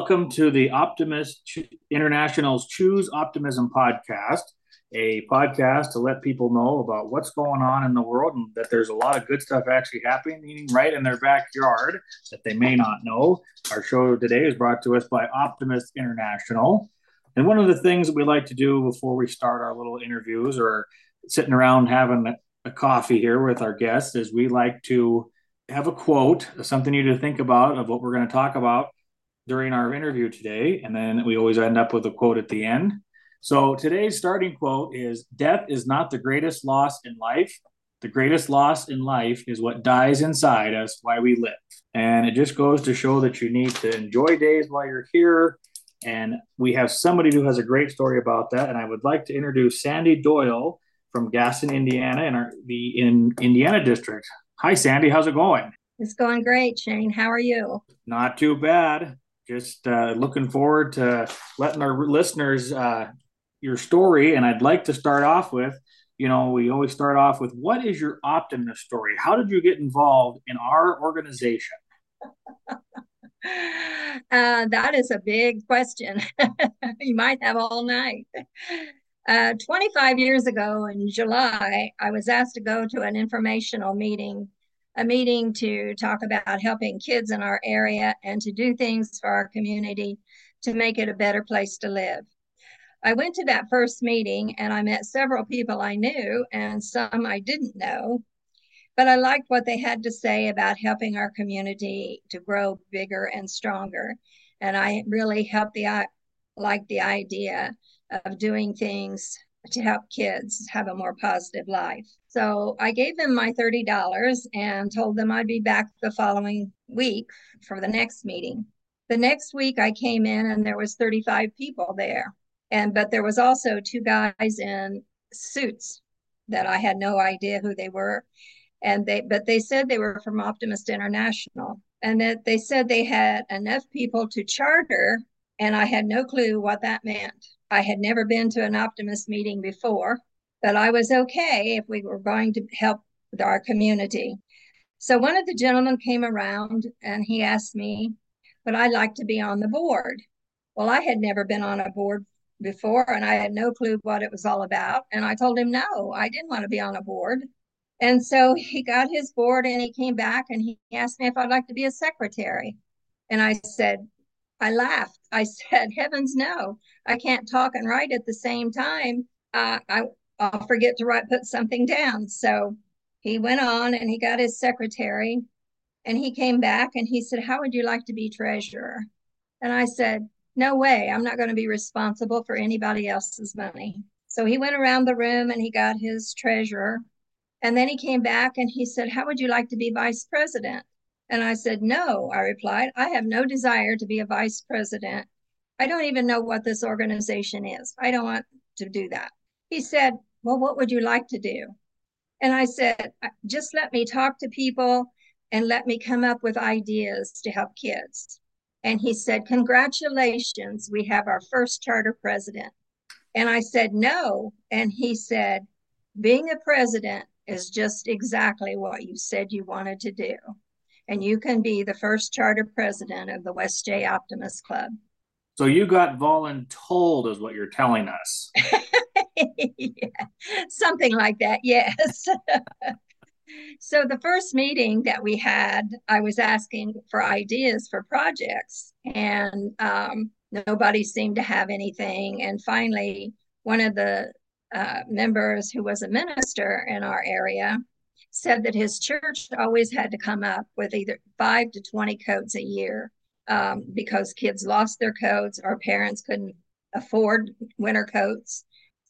welcome to the Optimist International's Choose Optimism podcast, a podcast to let people know about what's going on in the world and that there's a lot of good stuff actually happening right in their backyard that they may not know. Our show today is brought to us by Optimist International. And one of the things that we like to do before we start our little interviews or sitting around having a coffee here with our guests is we like to have a quote, something you to think about of what we're going to talk about during our interview today. And then we always end up with a quote at the end. So today's starting quote is Death is not the greatest loss in life. The greatest loss in life is what dies inside us while we live. And it just goes to show that you need to enjoy days while you're here. And we have somebody who has a great story about that. And I would like to introduce Sandy Doyle from Gaston, Indiana, in our the in Indiana district. Hi, Sandy. How's it going? It's going great, Shane. How are you? Not too bad. Just uh, looking forward to letting our listeners uh, your story. And I'd like to start off with, you know, we always start off with what is your optimist story? How did you get involved in our organization? uh, that is a big question. you might have all night. Uh, 25 years ago in July, I was asked to go to an informational meeting, a meeting to talk about helping kids in our area and to do things for our community to make it a better place to live. I went to that first meeting and I met several people I knew and some I didn't know, but I liked what they had to say about helping our community to grow bigger and stronger. And I really helped the, like the idea of doing things to help kids have a more positive life. So I gave them my $30 and told them I'd be back the following week for the next meeting. The next week I came in and there was 35 people there. And but there was also two guys in suits that I had no idea who they were. And they but they said they were from Optimist International and that they said they had enough people to charter and I had no clue what that meant. I had never been to an Optimist meeting before, but I was okay if we were going to help our community. So one of the gentlemen came around and he asked me, would I like to be on the board? Well, I had never been on a board before and I had no clue what it was all about. And I told him, no, I didn't want to be on a board. And so he got his board and he came back and he asked me if I'd like to be a secretary. And I said, I laughed. I said, heavens no, I can't talk and write at the same time. Uh, I, I'll forget to write, put something down. So he went on and he got his secretary and he came back and he said, how would you like to be treasurer? And I said, no way, I'm not going to be responsible for anybody else's money. So he went around the room and he got his treasurer. And then he came back and he said, How would you like to be vice president? And I said, No, I replied, I have no desire to be a vice president. I don't even know what this organization is. I don't want to do that. He said, Well, what would you like to do? And I said, uh, Just let me talk to people and let me come up with ideas to help kids. And he said, Congratulations, we have our first charter president. And I said, No. And he said, Being a president is just exactly what you said you wanted to do and you can be the first charter president of the West Jay Optimist Club. So you got voluntold, is what you're telling us. yeah, something like that, yes. so the first meeting that we had, I was asking for ideas for projects, and um, nobody seemed to have anything. And finally, one of the uh, members who was a minister in our area said that his church always had to come up with either five to 20 coats a year um, because kids lost their coats or parents couldn't afford winter coats.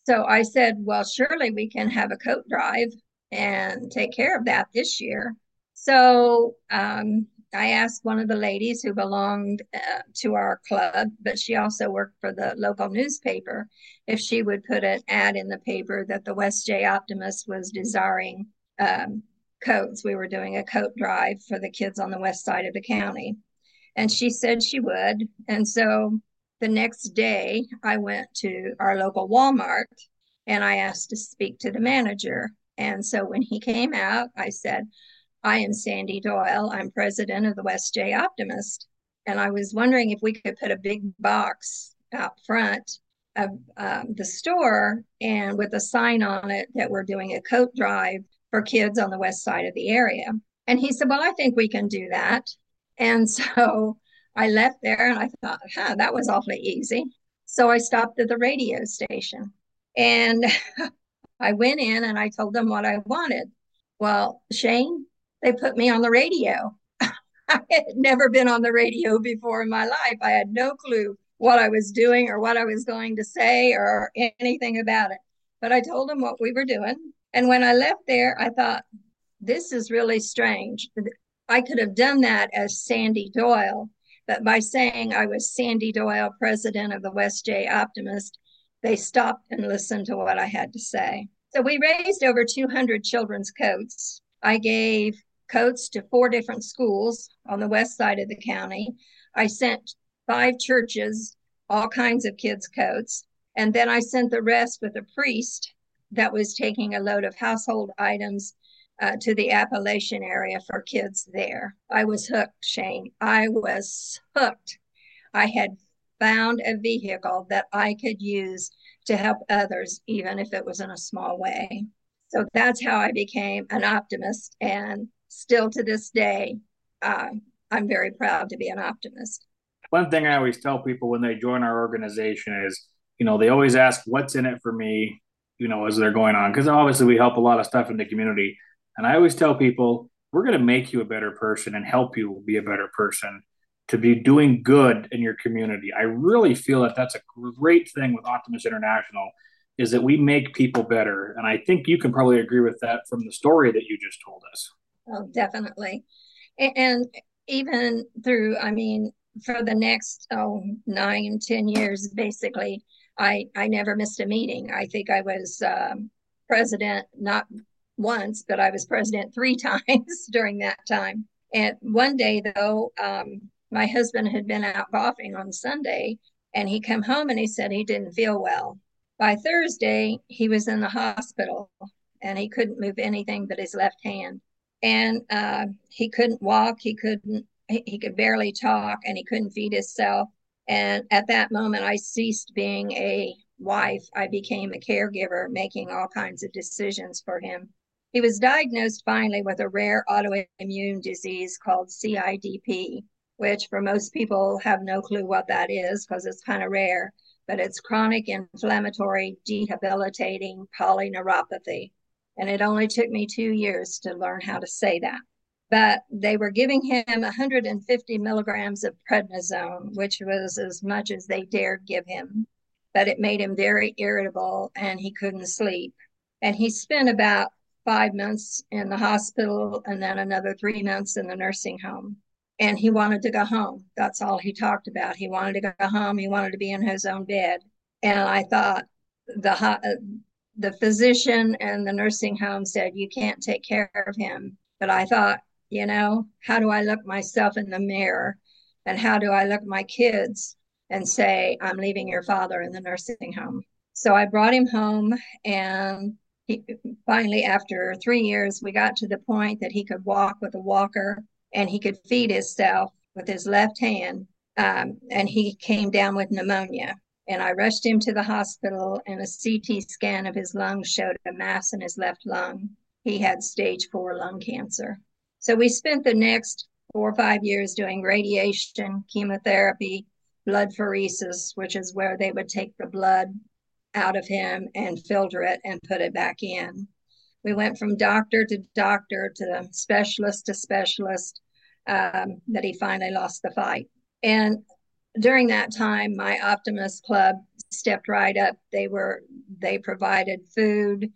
So I said, well, surely we can have a coat drive and take care of that this year. So um, I asked one of the ladies who belonged uh, to our club, but she also worked for the local newspaper, if she would put an ad in the paper that the West Jay Optimist was desiring um, coats. We were doing a coat drive for the kids on the west side of the county. And she said she would. And so the next day, I went to our local Walmart and I asked to speak to the manager. And so when he came out, I said, I am Sandy Doyle. I'm president of the West Jay Optimist. and I was wondering if we could put a big box out front of um, the store and with a sign on it that we're doing a coat drive for kids on the west side of the area. And he said, Well, I think we can do that. And so I left there and I thought, huh, that was awfully easy. So I stopped at the radio station and I went in and I told them what I wanted. Well, Shane, they put me on the radio. I had never been on the radio before in my life. I had no clue what I was doing or what I was going to say or anything about it. But I told them what we were doing. And when I left there, I thought, this is really strange. I could have done that as Sandy Doyle, but by saying I was Sandy Doyle, president of the West Jay Optimist, they stopped and listened to what I had to say. So we raised over 200 children's coats. I gave coats to four different schools on the west side of the county. I sent five churches all kinds of kids' coats. And then I sent the rest with a priest that was taking a load of household items uh, to the Appalachian area for kids there. I was hooked, Shane. I was hooked. I had found a vehicle that I could use to help others, even if it was in a small way. So that's how I became an optimist. And still to this day, uh, I'm very proud to be an optimist. One thing I always tell people when they join our organization is, you know, they always ask, what's in it for me, you know, as they're going on? Because obviously we help a lot of stuff in the community. And I always tell people, we're going to make you a better person and help you be a better person to be doing good in your community. I really feel that that's a great thing with Optimist International is that we make people better. And I think you can probably agree with that from the story that you just told us. Oh, definitely. And even through, I mean, for the next oh nine, ten years, basically, I I never missed a meeting. I think I was um, president not once, but I was president three times during that time. And one day, though, um, my husband had been out golfing on Sunday, and he came home and he said he didn't feel well. By Thursday, he was in the hospital and he couldn't move anything but his left hand. And uh, he couldn't walk, he couldn't, he could barely talk, and he couldn't feed himself. And at that moment, I ceased being a wife. I became a caregiver, making all kinds of decisions for him. He was diagnosed finally with a rare autoimmune disease called CIDP, which for most people have no clue what that is because it's kind of rare, but it's chronic inflammatory debilitating polyneuropathy. And it only took me two years to learn how to say that. But they were giving him 150 milligrams of prednisone, which was as much as they dared give him. But it made him very irritable and he couldn't sleep. And he spent about five months in the hospital and then another three months in the nursing home. And he wanted to go home. That's all he talked about. He wanted to go home. He wanted to be in his own bed. And I thought the the physician and the nursing home said you can't take care of him. But I thought, you know, how do I look myself in the mirror, and how do I look my kids and say I'm leaving your father in the nursing home? So I brought him home and he, finally, after three years, we got to the point that he could walk with a walker and he could feed himself with his left hand. Um, and he came down with pneumonia. And I rushed him to the hospital, and a CT scan of his lungs showed a mass in his left lung. He had stage four lung cancer. So we spent the next four or five years doing radiation, chemotherapy, blood pheresis, which is where they would take the blood out of him and filter it and put it back in. We went from doctor to doctor to specialist to specialist um, that he finally lost the fight. And during that time, my Optimist Club stepped right up. They were they provided food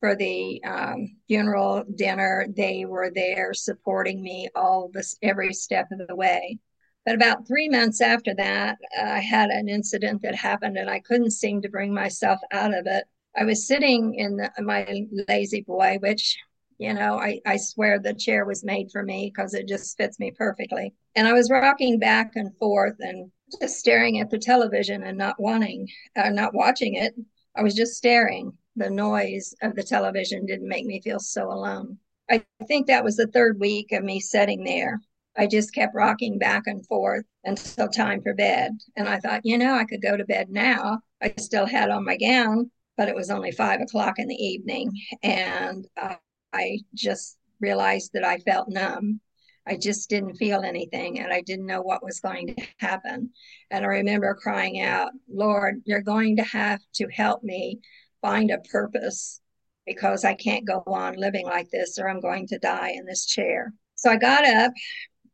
for the um, funeral dinner. They were there supporting me all this every step of the way. But about three months after that, I had an incident that happened and I couldn't seem to bring myself out of it. I was sitting in the, my La-Z-Boy, which, you know, I, I swear the chair was made for me because it just fits me perfectly. And I was rocking back and forth and just staring at the television and not wanting, uh, not watching it. I was just staring. The noise of the television didn't make me feel so alone. I think that was the third week of me sitting there I just kept rocking back and forth until time for bed. And I thought, you know, I could go to bed now. I still had on my gown, but it was only five o'clock in the evening. And uh, I just realized that I felt numb. I just didn't feel anything and I didn't know what was going to happen. And I remember crying out, Lord, you're going to have to help me find a purpose because I can't go on living like this or I'm going to die in this chair. So I got up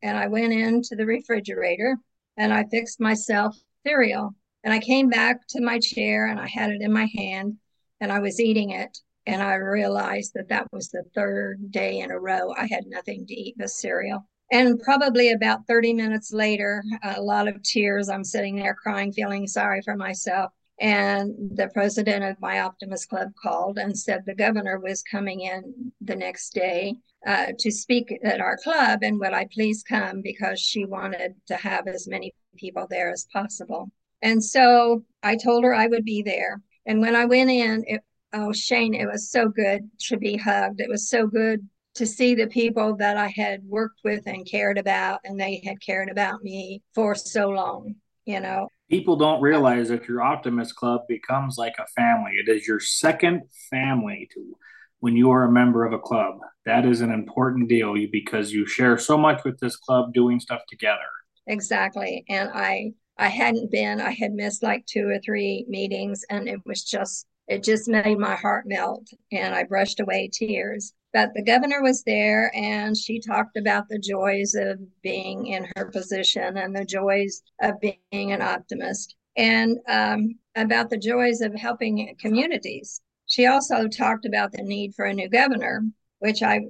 and I went into the refrigerator and I fixed myself cereal. And I came back to my chair and I had it in my hand and I was eating it. And I realized that that was the third day in a row I had nothing to eat but cereal. And probably about 30 minutes later, a lot of tears, I'm sitting there crying, feeling sorry for myself. And the president of my Optimist Club called and said the governor was coming in the next day uh, to speak at our club and would I please come because she wanted to have as many people there as possible. And so I told her I would be there. And when I went in, it, oh, Shane, it was so good to be hugged. It was so good to see the people that I had worked with and cared about, and they had cared about me for so long, you know. People don't realize that your Optimist Club becomes like a family. It is your second family to when you are a member of a club. That is an important deal because you share so much with this club doing stuff together. Exactly. And I I hadn't been, I had missed like two or three meetings and it was just it just made my heart melt and I brushed away tears. But the governor was there and she talked about the joys of being in her position and the joys of being an optimist and um, about the joys of helping communities. She also talked about the need for a new governor, which I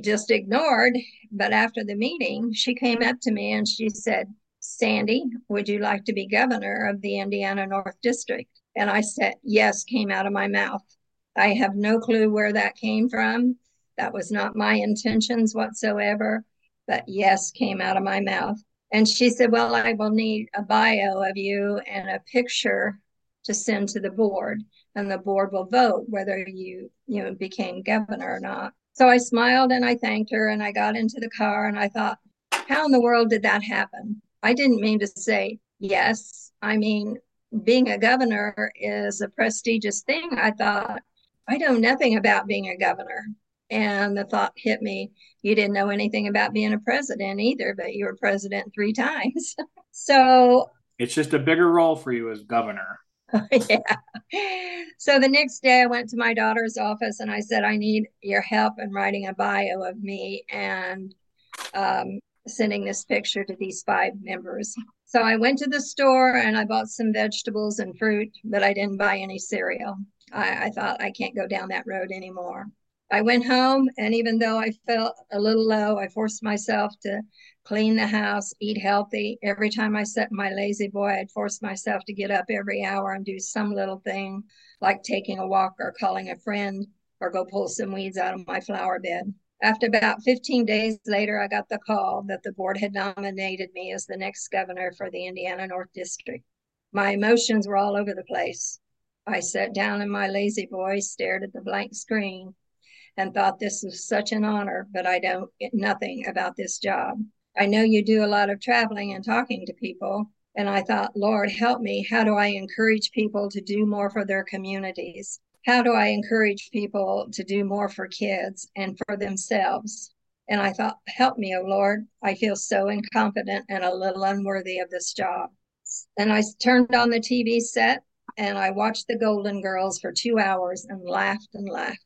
just ignored. But after the meeting, she came up to me and she said, Sandy, would you like to be governor of the Indiana North District? And I said, yes, came out of my mouth. I have no clue where that came from. That was not my intentions whatsoever, but yes, came out of my mouth. And she said, Well, I will need a bio of you and a picture to send to the board and the board will vote whether you you know became governor or not. So i smiled and i thanked her and i got into the car and i thought how in the world did that happen? I didn't mean to say yes. I mean being a governor is a prestigious thing. I thought i know nothing about being a governor and the thought hit me you didn't know anything about being a president either but you were president three times so it's just a bigger role for you as governor yeah. So the next day, I went to my daughter's office and I said, I need your help in writing a bio of me and um, sending this picture to these five members. So I went to the store and I bought some vegetables and fruit, but I didn't buy any cereal. I, I thought I can't go down that road anymore. I went home, and even though I felt a little low, I forced myself to clean the house, eat healthy. Every time I set my La-Z-Boy, I'd force myself to get up every hour and do some little thing like taking a walk or calling a friend or go pull some weeds out of my flower bed. After about 15 days later, I got the call that the board had nominated me as the next governor for the Indiana North District. My emotions were all over the place. I sat down in my La-Z-Boy, stared at the blank screen, and thought this was such an honor, but I don't get nothing about this job. I know you do a lot of traveling and talking to people. And I thought, Lord, help me. How do I encourage people to do more for their communities? How do I encourage people to do more for kids and for themselves? And I thought, help me, oh Lord. I feel so incompetent and a little unworthy of this job. And I turned on the TV set and I watched the Golden Girls for two hours and laughed and laughed.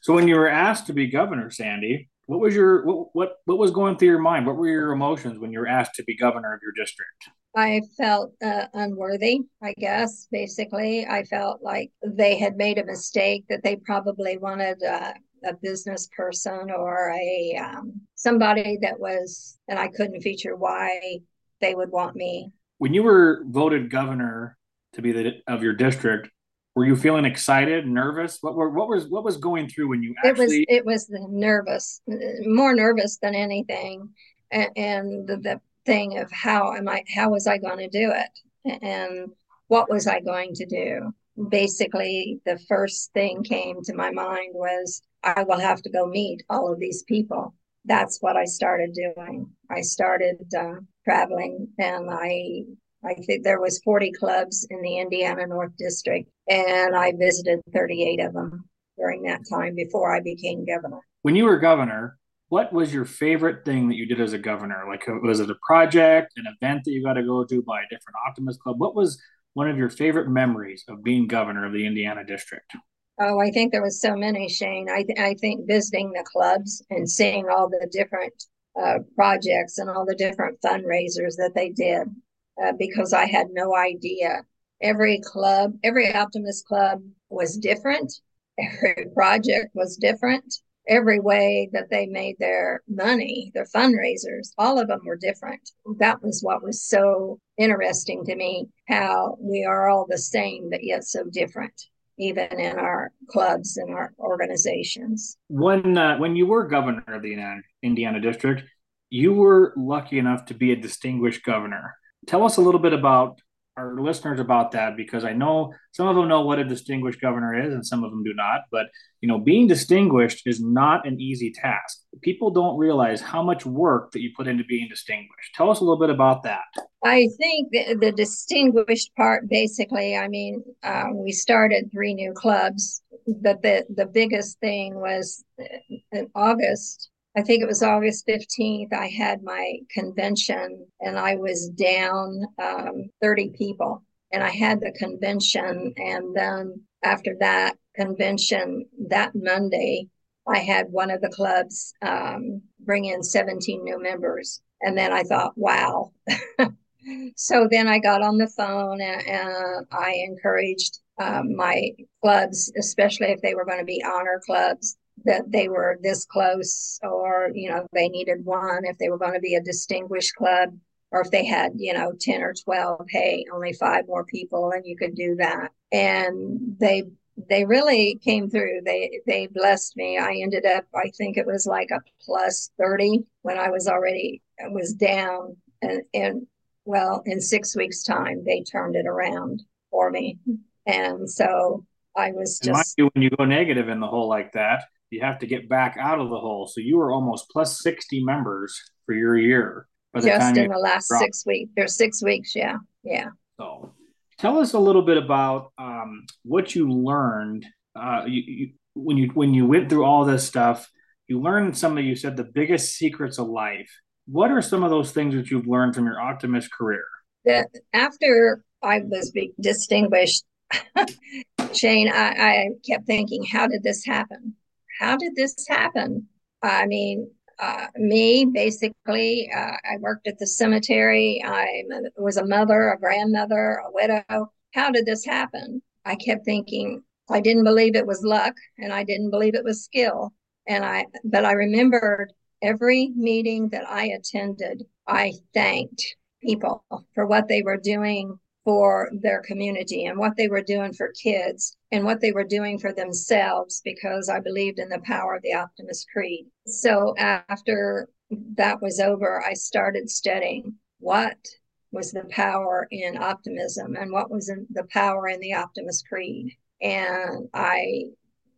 So when you were asked to be governor, Sandy, what was your what, what what was going through your mind? What were your emotions when you were asked to be governor of your district? I felt uh, unworthy, I guess. Basically, I felt like they had made a mistake. That they probably wanted uh, a business person or a um, somebody that was, and I couldn't feature why they would want me. When you were voted governor to be the of your district, were you feeling excited, nervous? What were what was what was going through when you actually? It was it was nervous, more nervous than anything, and, and the, the thing of how am I? How was I going to do it? And what was I going to do? Basically, the first thing came to my mind was I will have to go meet all of these people. that's what I started doing. I started uh, traveling, and I I think there was 40 clubs in the Indiana North District, and I visited 38 of them during that time before I became governor. When you were governor, what was your favorite thing that you did as a governor? Like, uh, was it a project, an event that you got to go to by a different Optimist Club? What was one of your favorite memories of being governor of the Indiana District? Oh, I think there was so many, Shane. I, th- I think visiting the clubs and seeing all the different uh, projects and all the different fundraisers that they did, uh, because I had no idea. Every club, every Optimist Club was different. Every project was different. Every way that they made their money, their fundraisers, all of them were different. That was what was so interesting to me how we are all the same, but yet so different even in our clubs and our organizations. When uh, when you were governor of the Indiana district, you were lucky enough to be a distinguished governor. Tell us a little bit about our listeners about that because I know some of them know what a distinguished governor is and some of them do not. But you know, being distinguished is not an easy task. People don't realize how much work that you put into being distinguished. Tell us a little bit about that. I think the, the distinguished part, basically, I mean, uh, we started three new clubs, but the the biggest thing was in August I think it was August 15th, I had my convention and I was down um, 30 people. And I had the convention. And then after that convention, that Monday, I had one of the clubs um, bring in 17 new members. And then I thought, wow. so then I got on the phone and, and I encouraged um, my clubs, especially if they were going to be honor clubs, that they were this close or you know they needed one if they were going to be a distinguished club or if they had you know 10 or 12 hey only five more people and you could do that. And they they really came through. They they blessed me. I ended up i think it was like a plus 30 when i was already was down and and well in six weeks time they turned it around for me. Hmm. And so i was just you, when you go negative in the hole like that you have to get back out of the hole. So you were almost plus 60 members for your year. Just in the last dropped. six weeks. There's six weeks. Yeah. Yeah. So tell us a little bit about um, what you learned uh, you, you, when you when you went through all this stuff. You learned some of you said the biggest secrets of life. What are some of those things that you've learned from your optimist career? That after I was distinguished, Shane, I, I kept thinking, how did this happen? How did this happen? I mean, uh, me basically, uh, I worked at the cemetery. I was a mother, a grandmother, a widow. How did this happen? I kept thinking, I didn't believe it was luck and I didn't believe it was skill. And I, but I remembered every meeting that I attended, I thanked people for what they were doing for their community and what they were doing for kids and what they were doing for themselves because I believed in the power of the Optimist Creed. So after that was over, I started studying what was the power in optimism and what was the power in the Optimist Creed. And I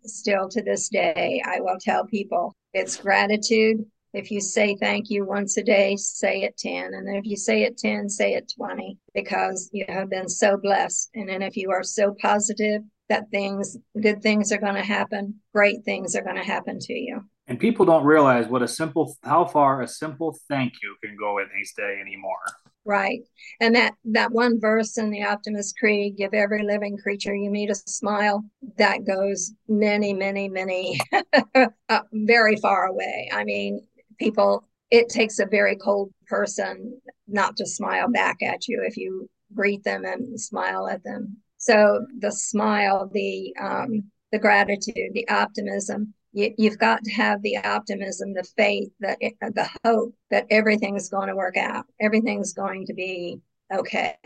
still to this day, I will tell people it's gratitude, if you say thank you once a day, say it 10. And if you say it 10, say it 20 because you have been so blessed. And then if you are so positive that things, good things are going to happen, great things are going to happen to you. And people don't realize what a simple, how far a simple thank you can go in these days anymore. Right. And that that one verse in the Optimist Creed, give every living creature you meet a smile, that goes many, many, many, uh, very far away. I mean, people it takes a very cold person not to smile back at you if you greet them and smile at them. So the smile the um, the gratitude the optimism you, have got to have the optimism the faith that it, the hope that everything's going to work out everything's going to be okay.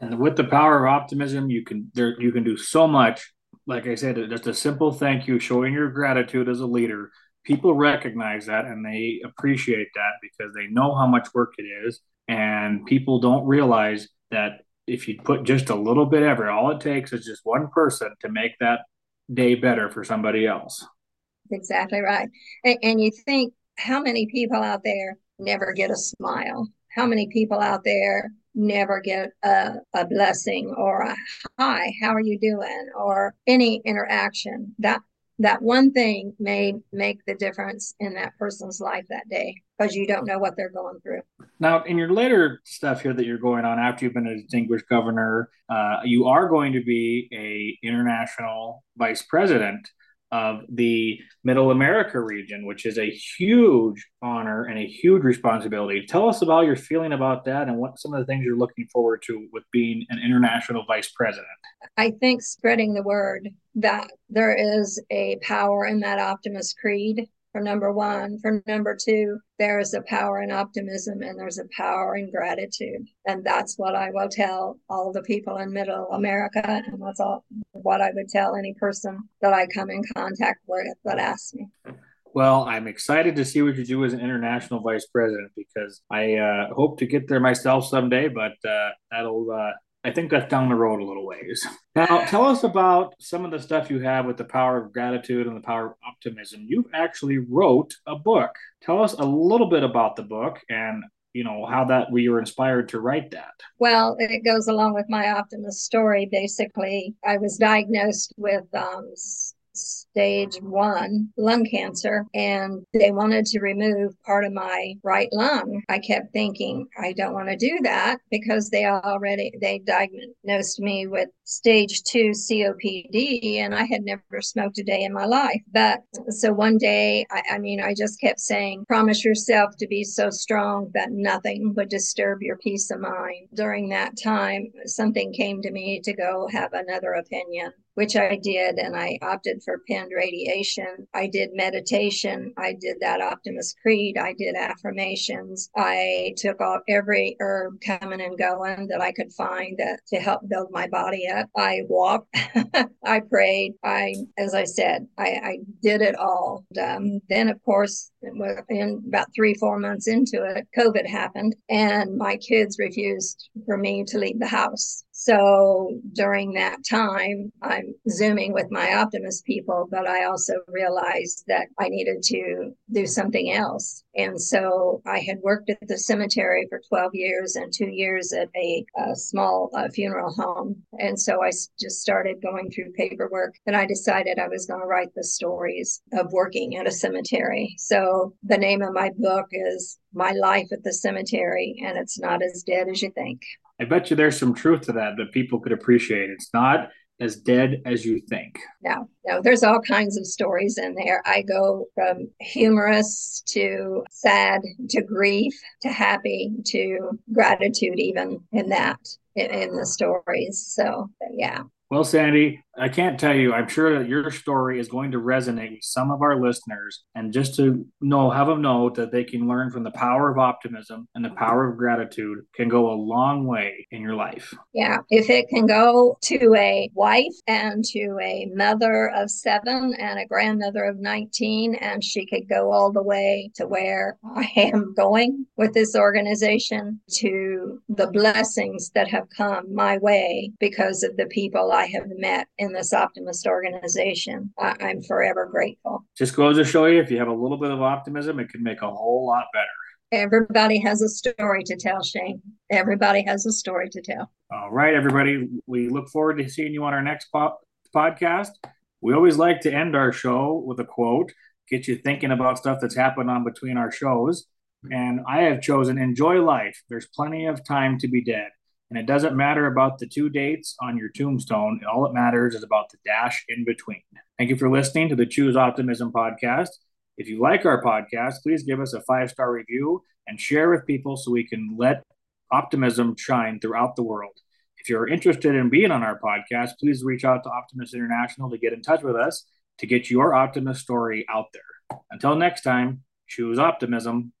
And with the power of optimism you can there you can do so much. Like i said just a simple thank you showing your gratitude as a leader people recognize that and they appreciate that because they know how much work it is and people don't realize that if you put just a little bit ever all it takes is just one person to make that day better for somebody else exactly right and, and you think how many people out there never get a smile? How many people out there never get a, a blessing or a hi, how are you doing? Or any interaction. That that one thing may make the difference in that person's life that day because you don't know what they're going through. Now, in your later stuff here that you're going on after you've been a distinguished governor, uh, you are going to be a international vice president of the Middle America region, which is a huge honor and a huge responsibility. Tell us about your feeling about that and what some of the things you're looking forward to with being an international vice president. I think spreading the word that there is a power in that Optimist Creed for number one. For number two, there is a power in optimism and there's a power in gratitude. And that's what I will tell all the people in middle America. And that's all what I would tell any person that I come in contact with that asks me. Well, I'm excited to see what you do as an international vice president because I uh, hope to get there myself someday, but uh, that'll uh, I think that's down the road a little ways. Now, tell us about some of the stuff you have with the power of gratitude and the power of optimism. You actually wrote a book. Tell us a little bit about the book and you know how that we were inspired to write that well it goes along with my optimist story basically i was diagnosed with um, stage one lung cancer and they wanted to remove part of my right lung. I kept thinking, I don't want to do that because they already they diagnosed me with stage two COPD and I had never smoked a day in my life. But so one day, I, I mean, I just kept saying, promise yourself to be so strong that nothing would disturb your peace of mind. During that time, something came to me to go have another opinion which I did, and I opted for pinned radiation. I did meditation. I did that Optimist Creed. I did affirmations. I took off every herb coming and going that I could find that, to help build my body up. I walked. I prayed. I, as I said, I, I did it all. Um, then, of course, in about three, four months into it, COVID happened, and my kids refused for me to leave the house. So during that time, I'm Zooming with my optimist people, but I also realized that I needed to do something else. And so I had worked at the cemetery for 12 years and two years at a, a small uh, funeral home. And so I just started going through paperwork and I decided I was going to write the stories of working at a cemetery. So the name of my book is My Life at the Cemetery, and it's not as dead as you think. I bet you there's some truth to that that people could appreciate. It's not as dead as you think. No, no, there's all kinds of stories in there. I go from humorous to sad to grief to happy to gratitude, even in that, in, in the stories. So, yeah. Well, Sandy, I can't tell you. I'm sure that your story is going to resonate with some of our listeners. And just to know, have them know that they can learn from the power of optimism and the power of gratitude can go a long way in your life. Yeah. If it can go to a wife and to a mother of seven and a grandmother of 19, and she could go all the way to where I am going with this organization to the blessings that have come my way because of the people I have met in this optimist organization. I, I'm forever grateful. Just goes to show you if you have a little bit of optimism, it can make a whole lot better. Everybody has a story to tell, Shane. Everybody has a story to tell. All right, everybody. We look forward to seeing you on our next po- podcast. We always like to end our show with a quote, get you thinking about stuff that's happened on between our shows. And I have chosen enjoy life. There's plenty of time to be dead. And it doesn't matter about the two dates on your tombstone. All that matters is about the dash in between. Thank you for listening to the Choose Optimism podcast. If you like our podcast, please give us a five star review and share with people so we can let optimism shine throughout the world. If you're interested in being on our podcast, please reach out to Optimist International to get in touch with us to get your optimist story out there. Until next time, choose optimism